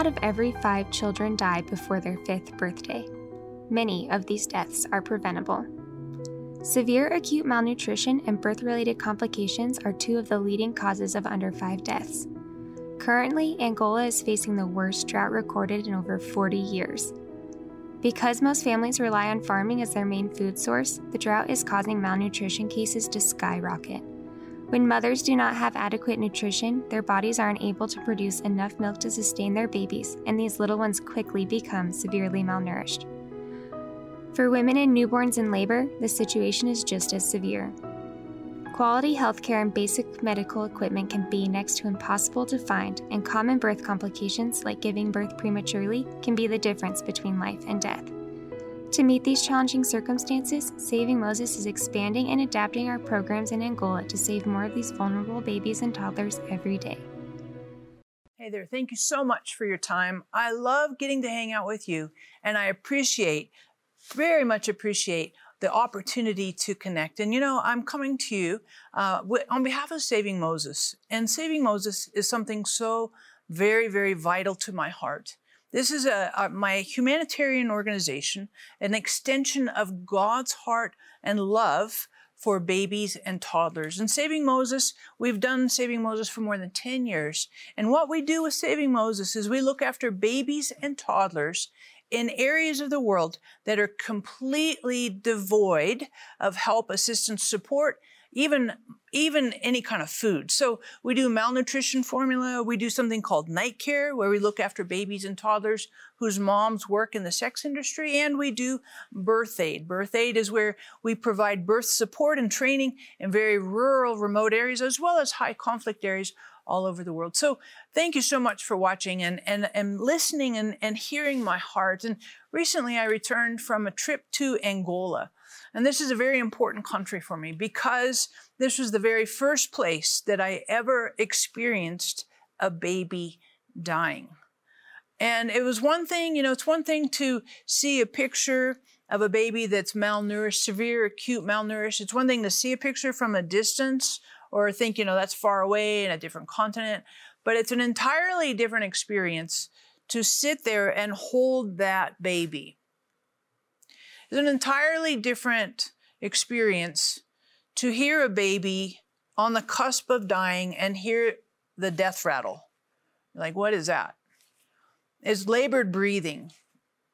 Out of every five children die before their fifth birthday. Many of these deaths are preventable. Severe acute malnutrition and birth related complications are two of the leading causes of under 5 deaths. Currently, Angola is facing the worst drought recorded in over 40 years. Because most families rely on farming as their main food source, the drought is causing malnutrition cases to skyrocket. When mothers do not have adequate nutrition, their bodies are unable to produce enough milk to sustain their babies, and these little ones quickly become severely malnourished. For women and newborns in labor, the situation is just as severe. Quality healthcare and basic medical equipment can be next to impossible to find, and common birth complications like giving birth prematurely can be the difference between life and death. To meet these challenging circumstances, Saving Moses is expanding and adapting our programs in Angola to save more of these vulnerable babies and toddlers every day. Hey there, thank you so much for your time. I love getting to hang out with you, and I appreciate very much appreciate the opportunity to connect. And you know, I'm coming to you uh, on behalf of Saving Moses. And Saving Moses is something so very, very vital to my heart. This is a, a, my humanitarian organization, an extension of God's heart and love for babies and toddlers. And Saving Moses, we've done Saving Moses for more than 10 years. And what we do with Saving Moses is we look after babies and toddlers in areas of the world that are completely devoid of help, assistance, support, even even any kind of food. So we do malnutrition formula. We do something called night care, where we look after babies and toddlers whose moms work in the sex industry, and we do birth aid. Birth aid is where we provide birth support and training in very rural, remote areas, as well as high conflict areas all over the world. So thank you so much for watching and, and, and listening and, and hearing my heart. And recently I returned from a trip to Angola. And this is a very important country for me because this was the very first place that I ever experienced a baby dying. And it was one thing, you know, it's one thing to see a picture of a baby that's malnourished, severe acute malnourished. It's one thing to see a picture from a distance or think, you know, that's far away in a different continent. But it's an entirely different experience to sit there and hold that baby. It's an entirely different experience to hear a baby on the cusp of dying and hear the death rattle. Like, what is that? It's labored breathing,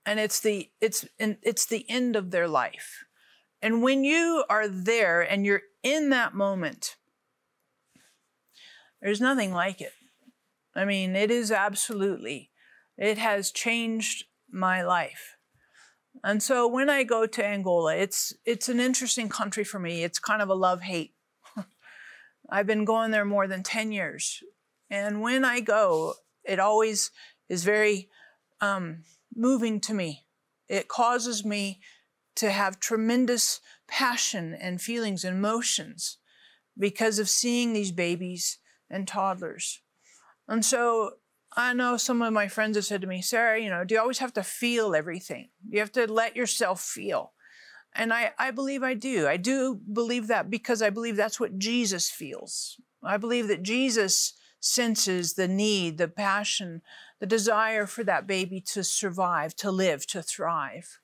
and it's the it's it's the end of their life. And when you are there and you're in that moment, there's nothing like it. I mean, it is absolutely, it has changed my life. And so when I go to Angola, it's it's an interesting country for me. It's kind of a love-hate. I've been going there more than 10 years. And when I go, it always is very um, moving to me. It causes me to have tremendous passion and feelings and emotions because of seeing these babies and toddlers. And so I know some of my friends have said to me, Sarah, you know, do you always have to feel everything? You have to let yourself feel. And I, I believe I do. I do believe that because I believe that's what Jesus feels. I believe that Jesus senses the need, the passion, the desire for that baby to survive, to live, to thrive.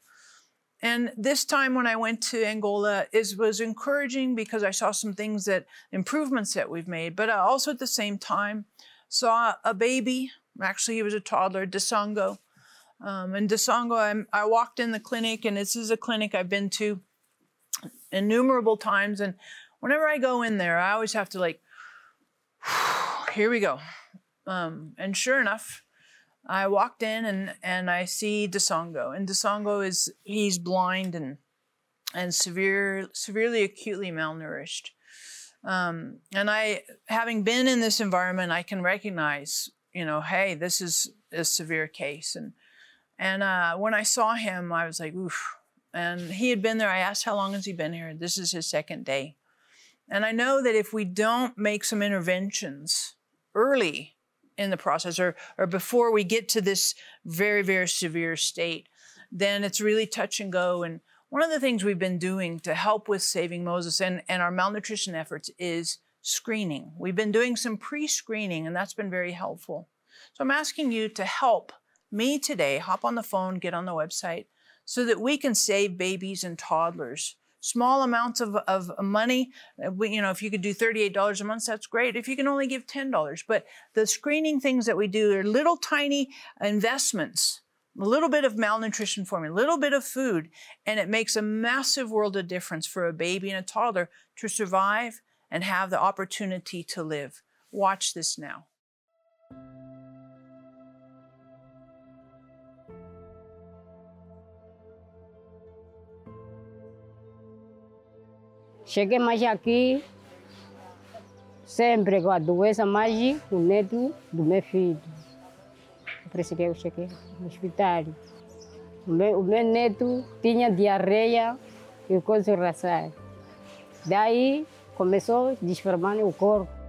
And this time when I went to Angola is was encouraging because I saw some things that improvements that we've made, but I also at the same time saw a baby. Actually, he was a toddler, Desongo. Um, and Desongo, I, I walked in the clinic, and this is a clinic I've been to innumerable times. And whenever I go in there, I always have to like, here we go. Um, and sure enough, I walked in and, and I see Desongo. And Desongo is, he's blind and, and severe, severely acutely malnourished. Um, and I, having been in this environment, I can recognize, you know, hey, this is a severe case. And, and uh, when I saw him, I was like, oof. And he had been there. I asked, how long has he been here? This is his second day. And I know that if we don't make some interventions early in the process or, or before we get to this very, very severe state, then it's really touch and go. And one of the things we've been doing to help with Saving Moses and, and our malnutrition efforts is screening. We've been doing some pre screening, and that's been very helpful. So I'm asking you to help me today. Hop on the phone, get on the website so that we can save babies and toddlers. Small amounts of, of money, uh, you know, if you could do $38 a month, that's great. If you can only give $10, but the screening things that we do are little tiny investments a little bit of malnutrition formula, a little bit of food, and it makes a massive world of difference for a baby and a toddler to survive and have the opportunity to live. Watch this now. Cheguei mais aqui, sempre com a doença mais o neto do meu filho. Por isso que eu cheguei no hospital. O meu, o meu neto tinha diarreia e coisas raçais. Daí começou a o corpo.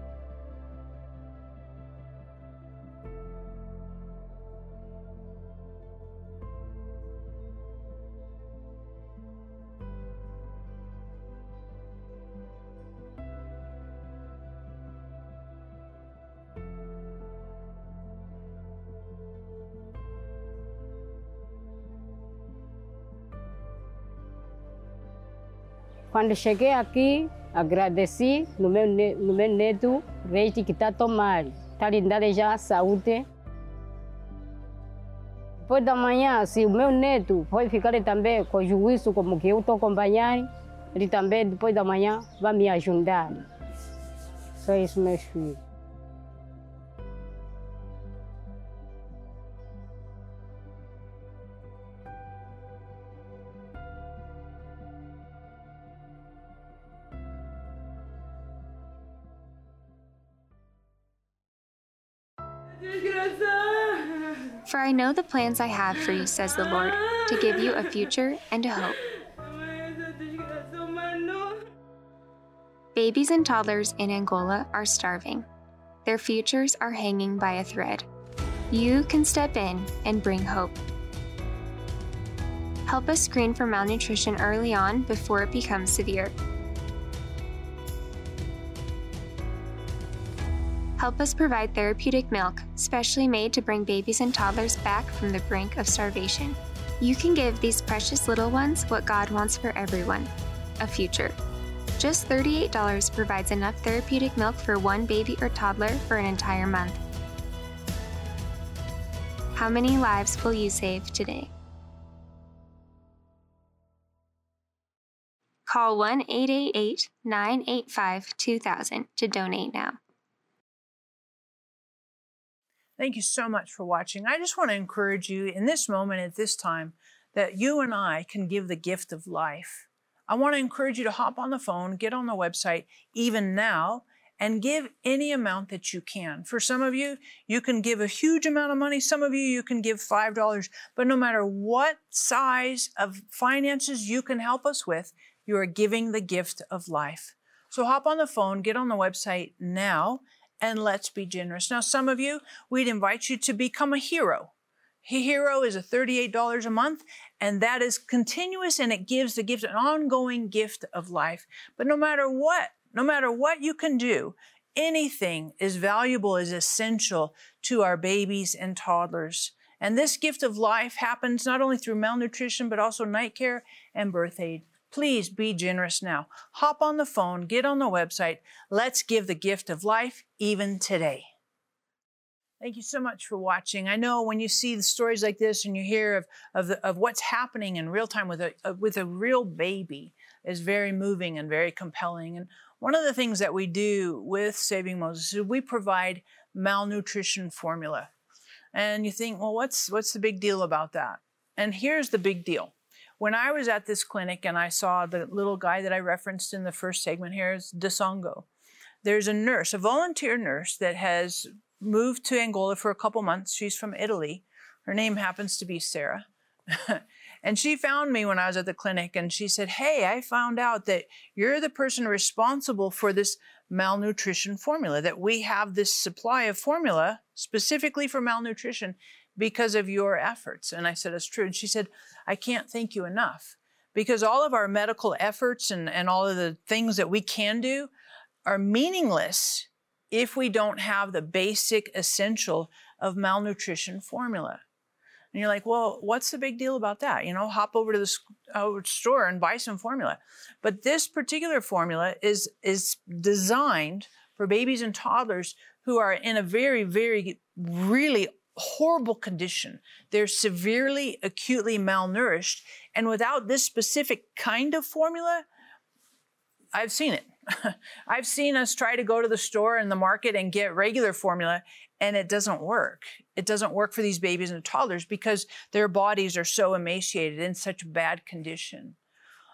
Quando cheguei aqui, agradeci no meu, no meu neto, leite que está tomar. Está lhe dando já saúde. Depois da manhã, se o meu neto vai ficar também com juízo como que eu estou acompanhando, ele também, depois da manhã, vai me ajudar. Só isso, meus filhos. For I know the plans I have for you, says the Lord, to give you a future and a hope. Babies and toddlers in Angola are starving. Their futures are hanging by a thread. You can step in and bring hope. Help us screen for malnutrition early on before it becomes severe. Help us provide therapeutic milk, specially made to bring babies and toddlers back from the brink of starvation. You can give these precious little ones what God wants for everyone a future. Just $38 provides enough therapeutic milk for one baby or toddler for an entire month. How many lives will you save today? Call 1 888 985 2000 to donate now. Thank you so much for watching. I just want to encourage you in this moment, at this time, that you and I can give the gift of life. I want to encourage you to hop on the phone, get on the website, even now, and give any amount that you can. For some of you, you can give a huge amount of money. Some of you, you can give $5. But no matter what size of finances you can help us with, you are giving the gift of life. So hop on the phone, get on the website now, and let's be generous. Now, some of you, we'd invite you to become a hero. A hero is a $38 a month, and that is continuous and it gives the gift, an ongoing gift of life. But no matter what, no matter what you can do, anything is valuable, is essential to our babies and toddlers. And this gift of life happens not only through malnutrition, but also night care and birth aid. Please be generous now. Hop on the phone, get on the website. Let's give the gift of life even today. Thank you so much for watching. I know when you see the stories like this and you hear of, of, the, of what's happening in real time with a, a, with a real baby is very moving and very compelling. And one of the things that we do with Saving Moses is we provide malnutrition formula. And you think, well, what's, what's the big deal about that? And here's the big deal. When I was at this clinic and I saw the little guy that I referenced in the first segment here is Desongo. There's a nurse, a volunteer nurse that has moved to Angola for a couple months. She's from Italy. Her name happens to be Sarah. and she found me when I was at the clinic and she said, Hey, I found out that you're the person responsible for this malnutrition formula, that we have this supply of formula specifically for malnutrition because of your efforts. And I said, It's true. And she said, I can't thank you enough because all of our medical efforts and, and all of the things that we can do are meaningless if we don't have the basic essential of malnutrition formula. And you're like, well, what's the big deal about that? You know, hop over to the uh, store and buy some formula. But this particular formula is, is designed for babies and toddlers who are in a very, very, really horrible condition. They're severely, acutely malnourished. And without this specific kind of formula, I've seen it. I've seen us try to go to the store and the market and get regular formula, and it doesn't work. It doesn't work for these babies and toddlers because their bodies are so emaciated in such bad condition.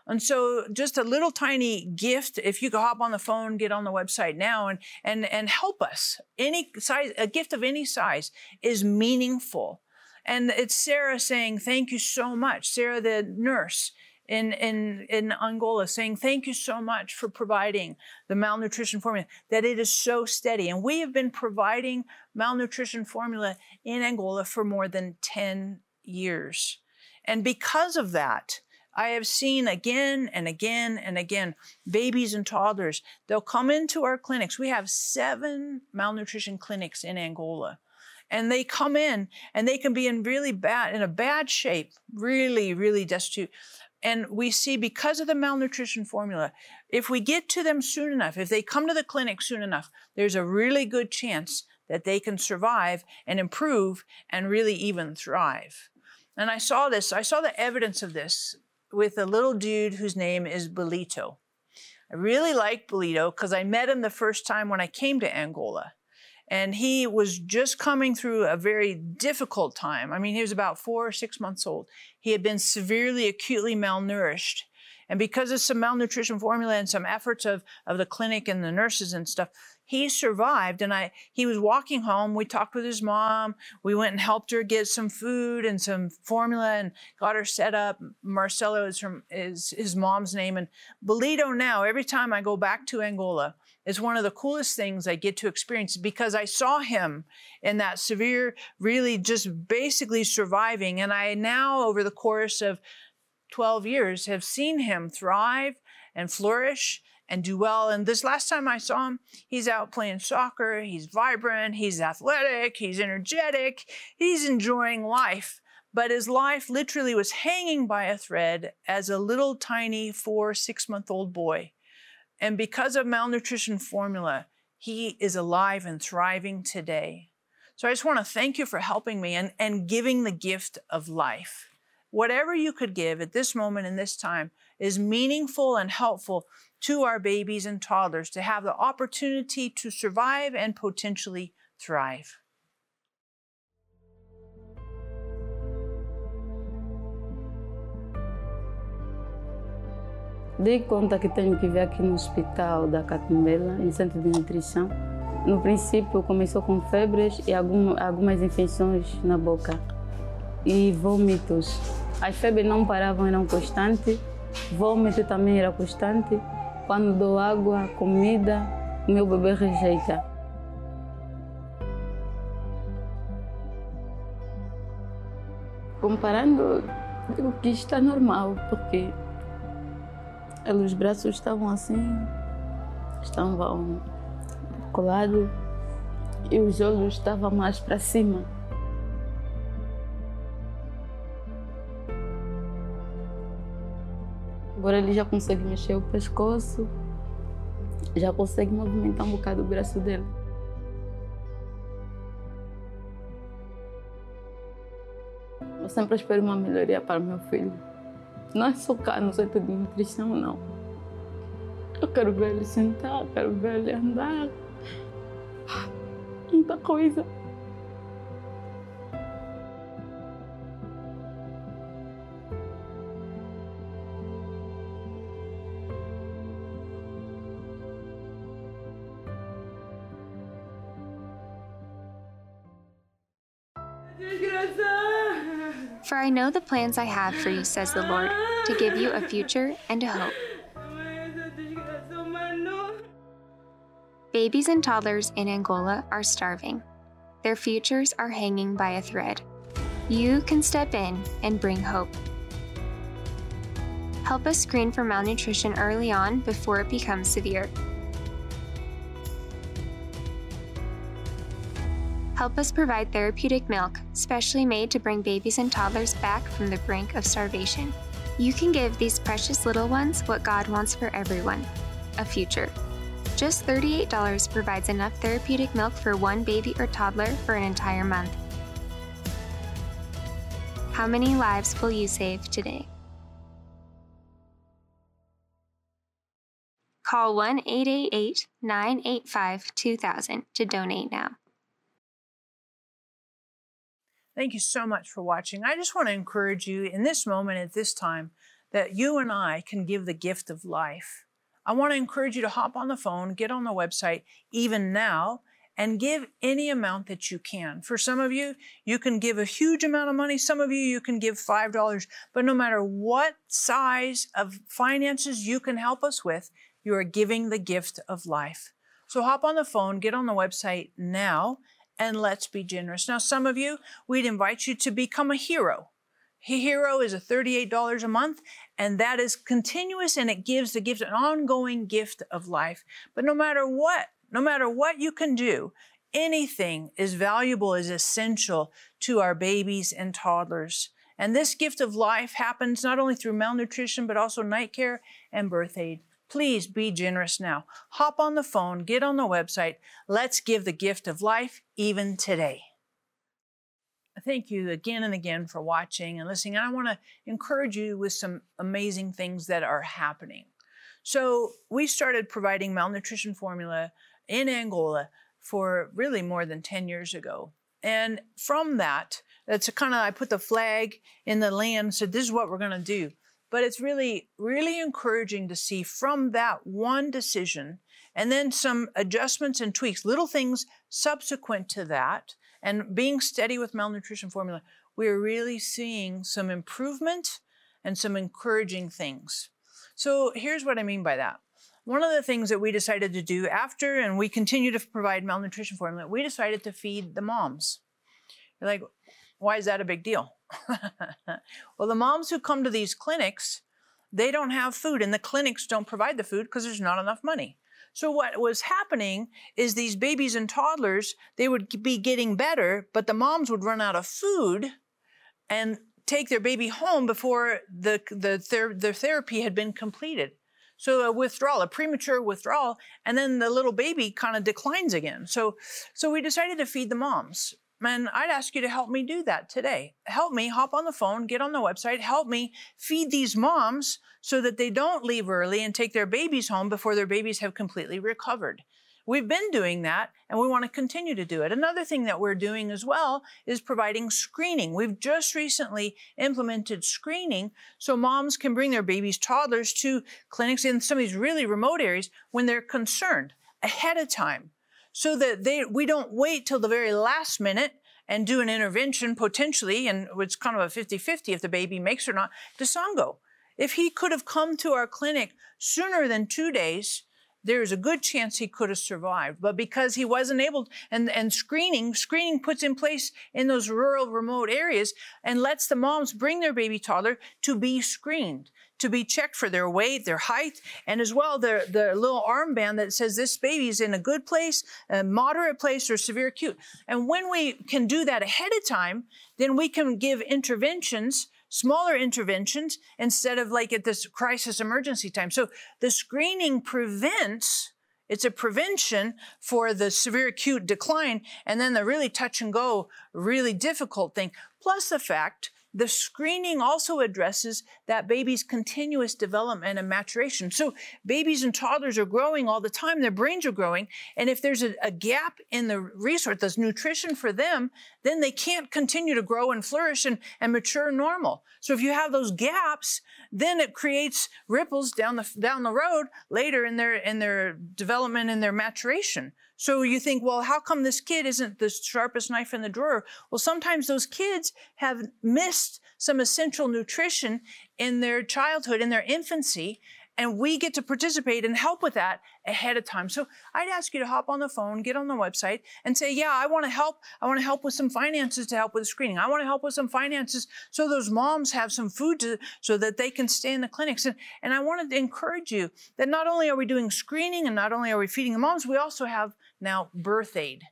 And so just a little tiny gift, if you could hop on the phone, get on the website now and, and, and help us. Any size, a gift of any size is meaningful. And it's Sarah saying, thank you so much. Sarah, the nurse in, in, in Angola saying, thank you so much for providing the malnutrition formula, that it is so steady. And we have been providing malnutrition formula in Angola for more than 10 years. And because of that, I have seen again and again and again babies and toddlers. They'll come into our clinics. We have seven malnutrition clinics in Angola. And they come in and they can be in really bad, in a bad shape, really, really destitute. And we see because of the malnutrition formula, if we get to them soon enough, if they come to the clinic soon enough, there's a really good chance that they can survive and improve and really even thrive. And I saw this, I saw the evidence of this with a little dude whose name is Belito. I really like Belito because I met him the first time when I came to Angola. And he was just coming through a very difficult time. I mean, he was about four or six months old. He had been severely, acutely malnourished. And because of some malnutrition formula and some efforts of, of the clinic and the nurses and stuff, he survived and I he was walking home. We talked with his mom. We went and helped her get some food and some formula and got her set up. Marcelo is from is his mom's name. And Belito now, every time I go back to Angola, is one of the coolest things I get to experience because I saw him in that severe, really just basically surviving. And I now, over the course of 12 years, have seen him thrive and flourish and do well. And this last time I saw him, he's out playing soccer, he's vibrant, he's athletic, he's energetic, he's enjoying life. But his life literally was hanging by a thread as a little tiny four, six month old boy. And because of malnutrition formula, he is alive and thriving today. So I just want to thank you for helping me and, and giving the gift of life. Whatever you could give at this moment in this time is meaningful and helpful to our babies and toddlers to have the opportunity to survive and potentially thrive. Dei conta que tenho que vir aqui no hospital da Catumbela, em centro de nutrição. No princípio começou com febres e algumas infecções na boca e vômitos. As febres não paravam, eram constantes. Vômito também era constante. Quando dou água, comida, o meu bebê rejeita. Comparando, digo que está normal, porque os braços estavam assim, estavam colados e os olhos estavam mais para cima. Agora ele já consegue mexer o pescoço, já consegue movimentar um bocado o braço dele. Eu sempre espero uma melhoria para meu filho. Não é cá no centro de nutrição, não. Eu quero ver ele sentar, quero ver ele andar. Muita coisa. I know the plans I have for you, says the Lord, to give you a future and a hope. Babies and toddlers in Angola are starving. Their futures are hanging by a thread. You can step in and bring hope. Help us screen for malnutrition early on before it becomes severe. Help us provide therapeutic milk, specially made to bring babies and toddlers back from the brink of starvation. You can give these precious little ones what God wants for everyone a future. Just $38 provides enough therapeutic milk for one baby or toddler for an entire month. How many lives will you save today? Call 1 888 985 2000 to donate now. Thank you so much for watching. I just want to encourage you in this moment at this time that you and I can give the gift of life. I want to encourage you to hop on the phone, get on the website even now, and give any amount that you can. For some of you, you can give a huge amount of money. Some of you, you can give $5. But no matter what size of finances you can help us with, you are giving the gift of life. So hop on the phone, get on the website now, and let's be generous. Now, some of you, we'd invite you to become a hero. A hero is a $38 a month, and that is continuous and it gives the gift, an ongoing gift of life. But no matter what, no matter what you can do, anything is valuable, is essential to our babies and toddlers. And this gift of life happens not only through malnutrition, but also night care and birth aid. Please be generous now. Hop on the phone, get on the website. Let's give the gift of life even today. Thank you again and again for watching and listening. And I want to encourage you with some amazing things that are happening. So, we started providing malnutrition formula in Angola for really more than 10 years ago. And from that, that's kind of, I put the flag in the land, said, this is what we're going to do. But it's really, really encouraging to see from that one decision and then some adjustments and tweaks, little things subsequent to that, and being steady with malnutrition formula, we're really seeing some improvement and some encouraging things. So here's what I mean by that. One of the things that we decided to do after, and we continue to provide malnutrition formula, we decided to feed the moms. You're like, why is that a big deal? well, the moms who come to these clinics, they don't have food, and the clinics don't provide the food because there's not enough money. So what was happening is these babies and toddlers, they would be getting better, but the moms would run out of food and take their baby home before the, the, ther- the therapy had been completed. So a withdrawal, a premature withdrawal, and then the little baby kind of declines again. So, so we decided to feed the moms. And I'd ask you to help me do that today. Help me hop on the phone, get on the website, help me feed these moms so that they don't leave early and take their babies home before their babies have completely recovered. We've been doing that and we want to continue to do it. Another thing that we're doing as well is providing screening. We've just recently implemented screening so moms can bring their babies, toddlers to clinics in some of these really remote areas when they're concerned ahead of time so that they, we don't wait till the very last minute and do an intervention potentially, and it's kind of a 50 50 if the baby makes or not, Desongo. If he could have come to our clinic sooner than two days, there's a good chance he could have survived. But because he wasn't able, and, and screening, screening puts in place in those rural, remote areas and lets the moms bring their baby toddler to be screened to be checked for their weight, their height, and as well the, the little armband that says this baby is in a good place, a moderate place, or severe acute. And when we can do that ahead of time, then we can give interventions smaller interventions instead of like at this crisis emergency time. So the screening prevents it's a prevention for the severe acute decline and then the really touch and go, really difficult thing. Plus the fact the screening also addresses that baby's continuous development and maturation. So babies and toddlers are growing all the time, their brains are growing, and if there's a, a gap in the resource, there's nutrition for them, then they can't continue to grow and flourish and, and mature normal. So if you have those gaps, then it creates ripples down the down the road later in their in their development and their maturation. So you think, well, how come this kid isn't the sharpest knife in the drawer? Well, sometimes those kids have missed some essential nutrition in their childhood, in their infancy, and we get to participate and help with that ahead of time. So I'd ask you to hop on the phone, get on the website and say, yeah, I want to help. I want to help with some finances to help with the screening. I want to help with some finances so those moms have some food to, so that they can stay in the clinics. And, and I wanted to encourage you that not only are we doing screening and not only are we feeding the moms, we also have now birth aid.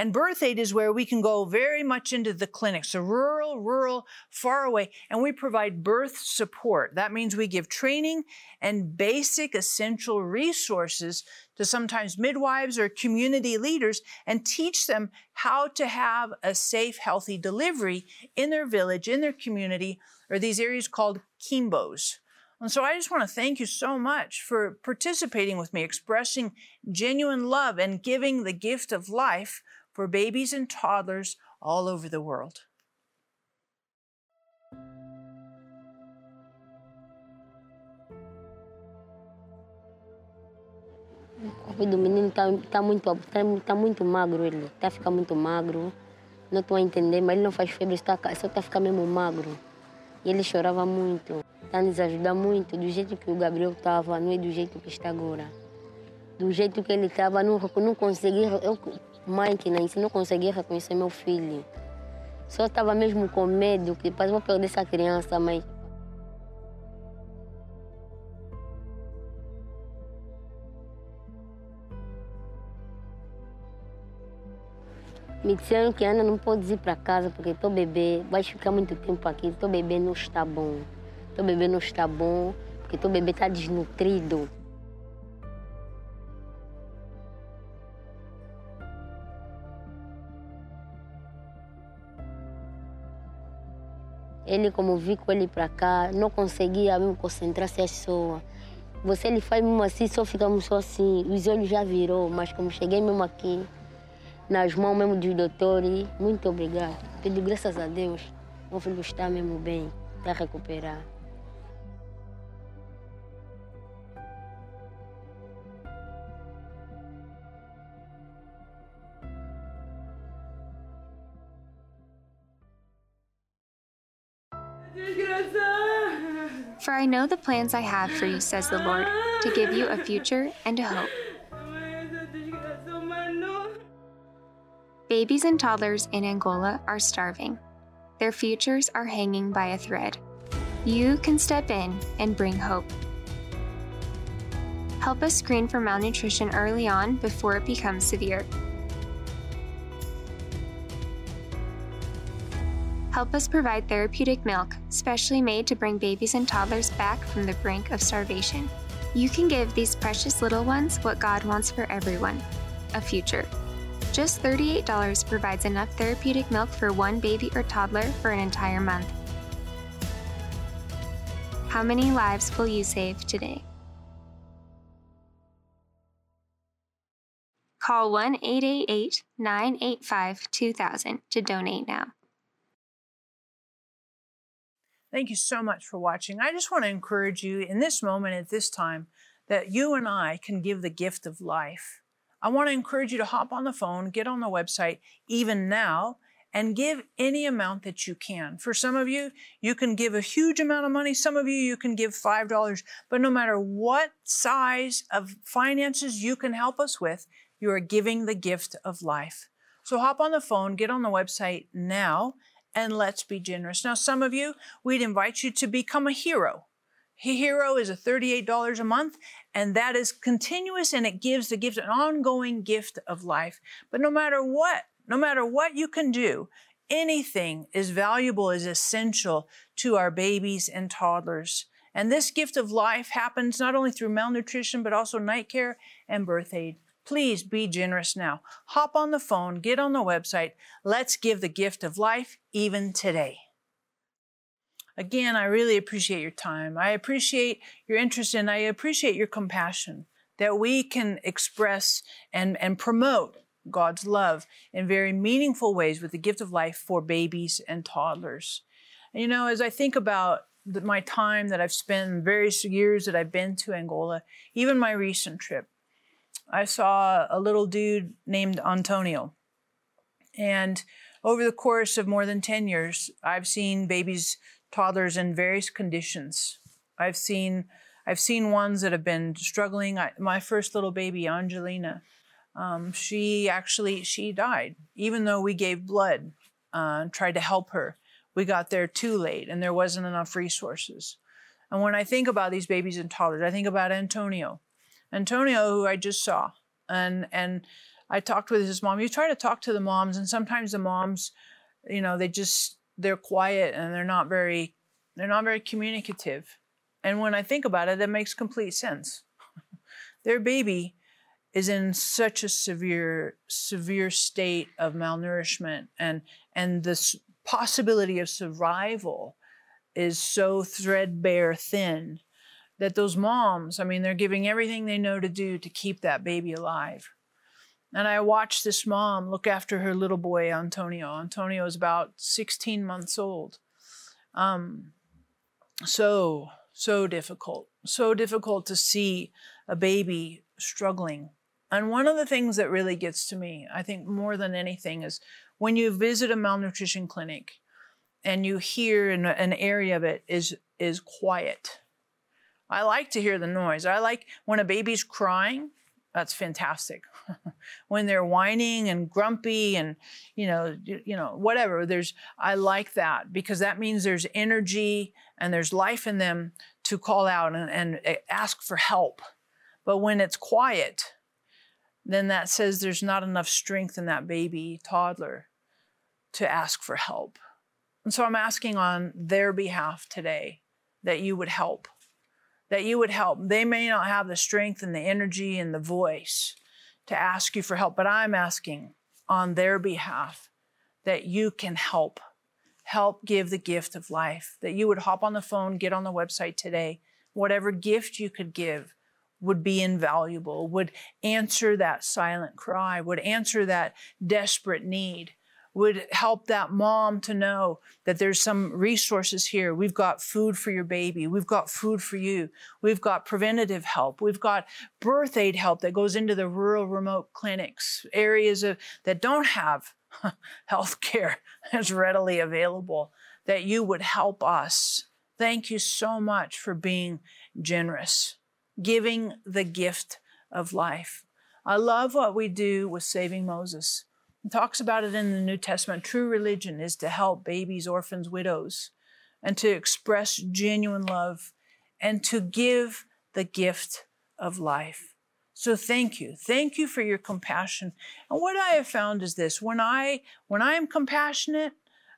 And birth aid is where we can go very much into the clinic. So rural, rural, far away, and we provide birth support. That means we give training and basic essential resources to sometimes midwives or community leaders and teach them how to have a safe, healthy delivery in their village, in their community, or these areas called kimbos. And so I just want to thank you so much for participating with me, expressing genuine love and giving the gift of life for babies and toddlers all over the world. O filho do menino está tá muito, tá, tá muito magro ele, está ficar muito magro. Não estou a entender, mas ele não faz febre, só está a ficar mesmo magro. E ele chorava muito. Está nos ajudar muito. Do jeito que o Gabriel estava, não é do jeito que está agora. Do jeito que ele estava, não, não conseguia. Eu, mãe que nasci, não conseguia reconhecer meu filho. Só estava mesmo com medo que depois vou perder essa criança, mas Me disseram que Ana não pode ir para casa porque estou bebê, vai ficar muito tempo aqui, estou bebê não está bom. Estou bebê não está bom, porque estou bebê está desnutrido. Ele, como vi com ele para cá, não conseguia me concentrar se só. Você ele faz mesmo assim, só ficamos só assim. Os olhos já virou, mas como cheguei mesmo aqui, nas mãos mesmo dos doutores. Muito obrigado. Pedi graças a Deus. Meu filho está mesmo bem, está a recuperar. For I know the plans I have for you, says the Lord, to give you a future and a hope. Babies and toddlers in Angola are starving. Their futures are hanging by a thread. You can step in and bring hope. Help us screen for malnutrition early on before it becomes severe. Help us provide therapeutic milk, specially made to bring babies and toddlers back from the brink of starvation. You can give these precious little ones what God wants for everyone a future. Just $38 provides enough therapeutic milk for one baby or toddler for an entire month. How many lives will you save today? Call 1 888 985 2000 to donate now. Thank you so much for watching. I just want to encourage you in this moment, at this time, that you and I can give the gift of life. I want to encourage you to hop on the phone, get on the website, even now, and give any amount that you can. For some of you, you can give a huge amount of money. Some of you, you can give $5. But no matter what size of finances you can help us with, you are giving the gift of life. So hop on the phone, get on the website now, and let's be generous. Now, some of you, we'd invite you to become a hero. A hero is a $38 a month, and that is continuous and it gives the gift, an ongoing gift of life. But no matter what, no matter what you can do, anything is valuable, is essential to our babies and toddlers. And this gift of life happens not only through malnutrition, but also night care and birth aid. Please be generous now. Hop on the phone, get on the website. Let's give the gift of life even today. Again, I really appreciate your time. I appreciate your interest and I appreciate your compassion that we can express and, and promote God's love in very meaningful ways with the gift of life for babies and toddlers. And, you know, as I think about the, my time that I've spent, various years that I've been to Angola, even my recent trip, I saw a little dude named Antonio. And over the course of more than 10 years, I've seen babies toddlers in various conditions. I've seen I've seen ones that have been struggling. I, my first little baby, Angelina, um, she actually she died, even though we gave blood, uh, tried to help her. We got there too late, and there wasn't enough resources. And when I think about these babies and toddlers, I think about Antonio, Antonio, who I just saw, and and I talked with his mom. You try to talk to the moms, and sometimes the moms, you know, they just they're quiet and they're not very they're not very communicative. And when I think about it, that makes complete sense. Their baby is in such a severe severe state of malnourishment and and this possibility of survival is so threadbare thin that those moms i mean they're giving everything they know to do to keep that baby alive. And i watched this mom look after her little boy antonio. Antonio is about 16 months old. Um, so so difficult so difficult to see a baby struggling. And one of the things that really gets to me, I think more than anything, is when you visit a malnutrition clinic and you hear in an area of it is is quiet. I like to hear the noise. I like when a baby's crying, that's fantastic. when they're whining and grumpy and you know you, know whatever, there's I like that because that means there's energy and there's life in them to call out and, and eh, ask for help. But when it's quiet, then that says there's not enough strength in that baby toddler to ask for help. And so I'm asking on their behalf today that you would help, that you would help. They may not have the strength and the energy and the voice to ask you for help, but I'm asking on their behalf that you can help. Help give the gift of life, that you would hop on the phone, get on the website today, whatever gift you could give would be invaluable, would answer that silent cry, would answer that desperate need, would help that mom to know that there's some resources here. We've got food for your baby. We've got food for you. We've got preventative help. We've got birth aid help that goes into the rural remote clinics, areas of, that don't have health care as readily available, that you would help us. Thank you so much for being generous giving the gift of life. I love what we do with Saving Moses. Talks about it in the New Testament. True religion is to help babies, orphans, widows, and to express genuine love and to give the gift of life. So thank you. Thank you for your compassion. And what I have found is this, when I when I am compassionate,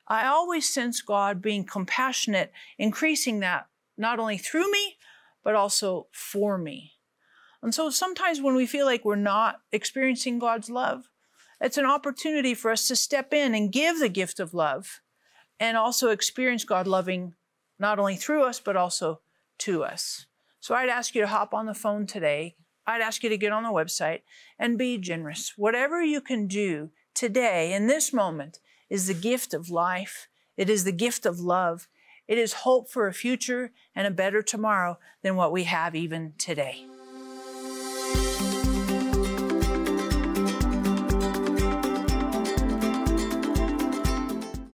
I always sense God being compassionate, increasing that not only through me, but also for me. And so sometimes when we feel like we're not experiencing God's love, it's an opportunity for us to step in and give the gift of love and also experience God loving not only through us, but also to us. So I'd ask you to hop on the phone today. I'd ask you to get on the website and be generous. Whatever you can do today in this moment is the gift of life. It is the gift of love. It is hope for a future and a better tomorrow than what we have even today.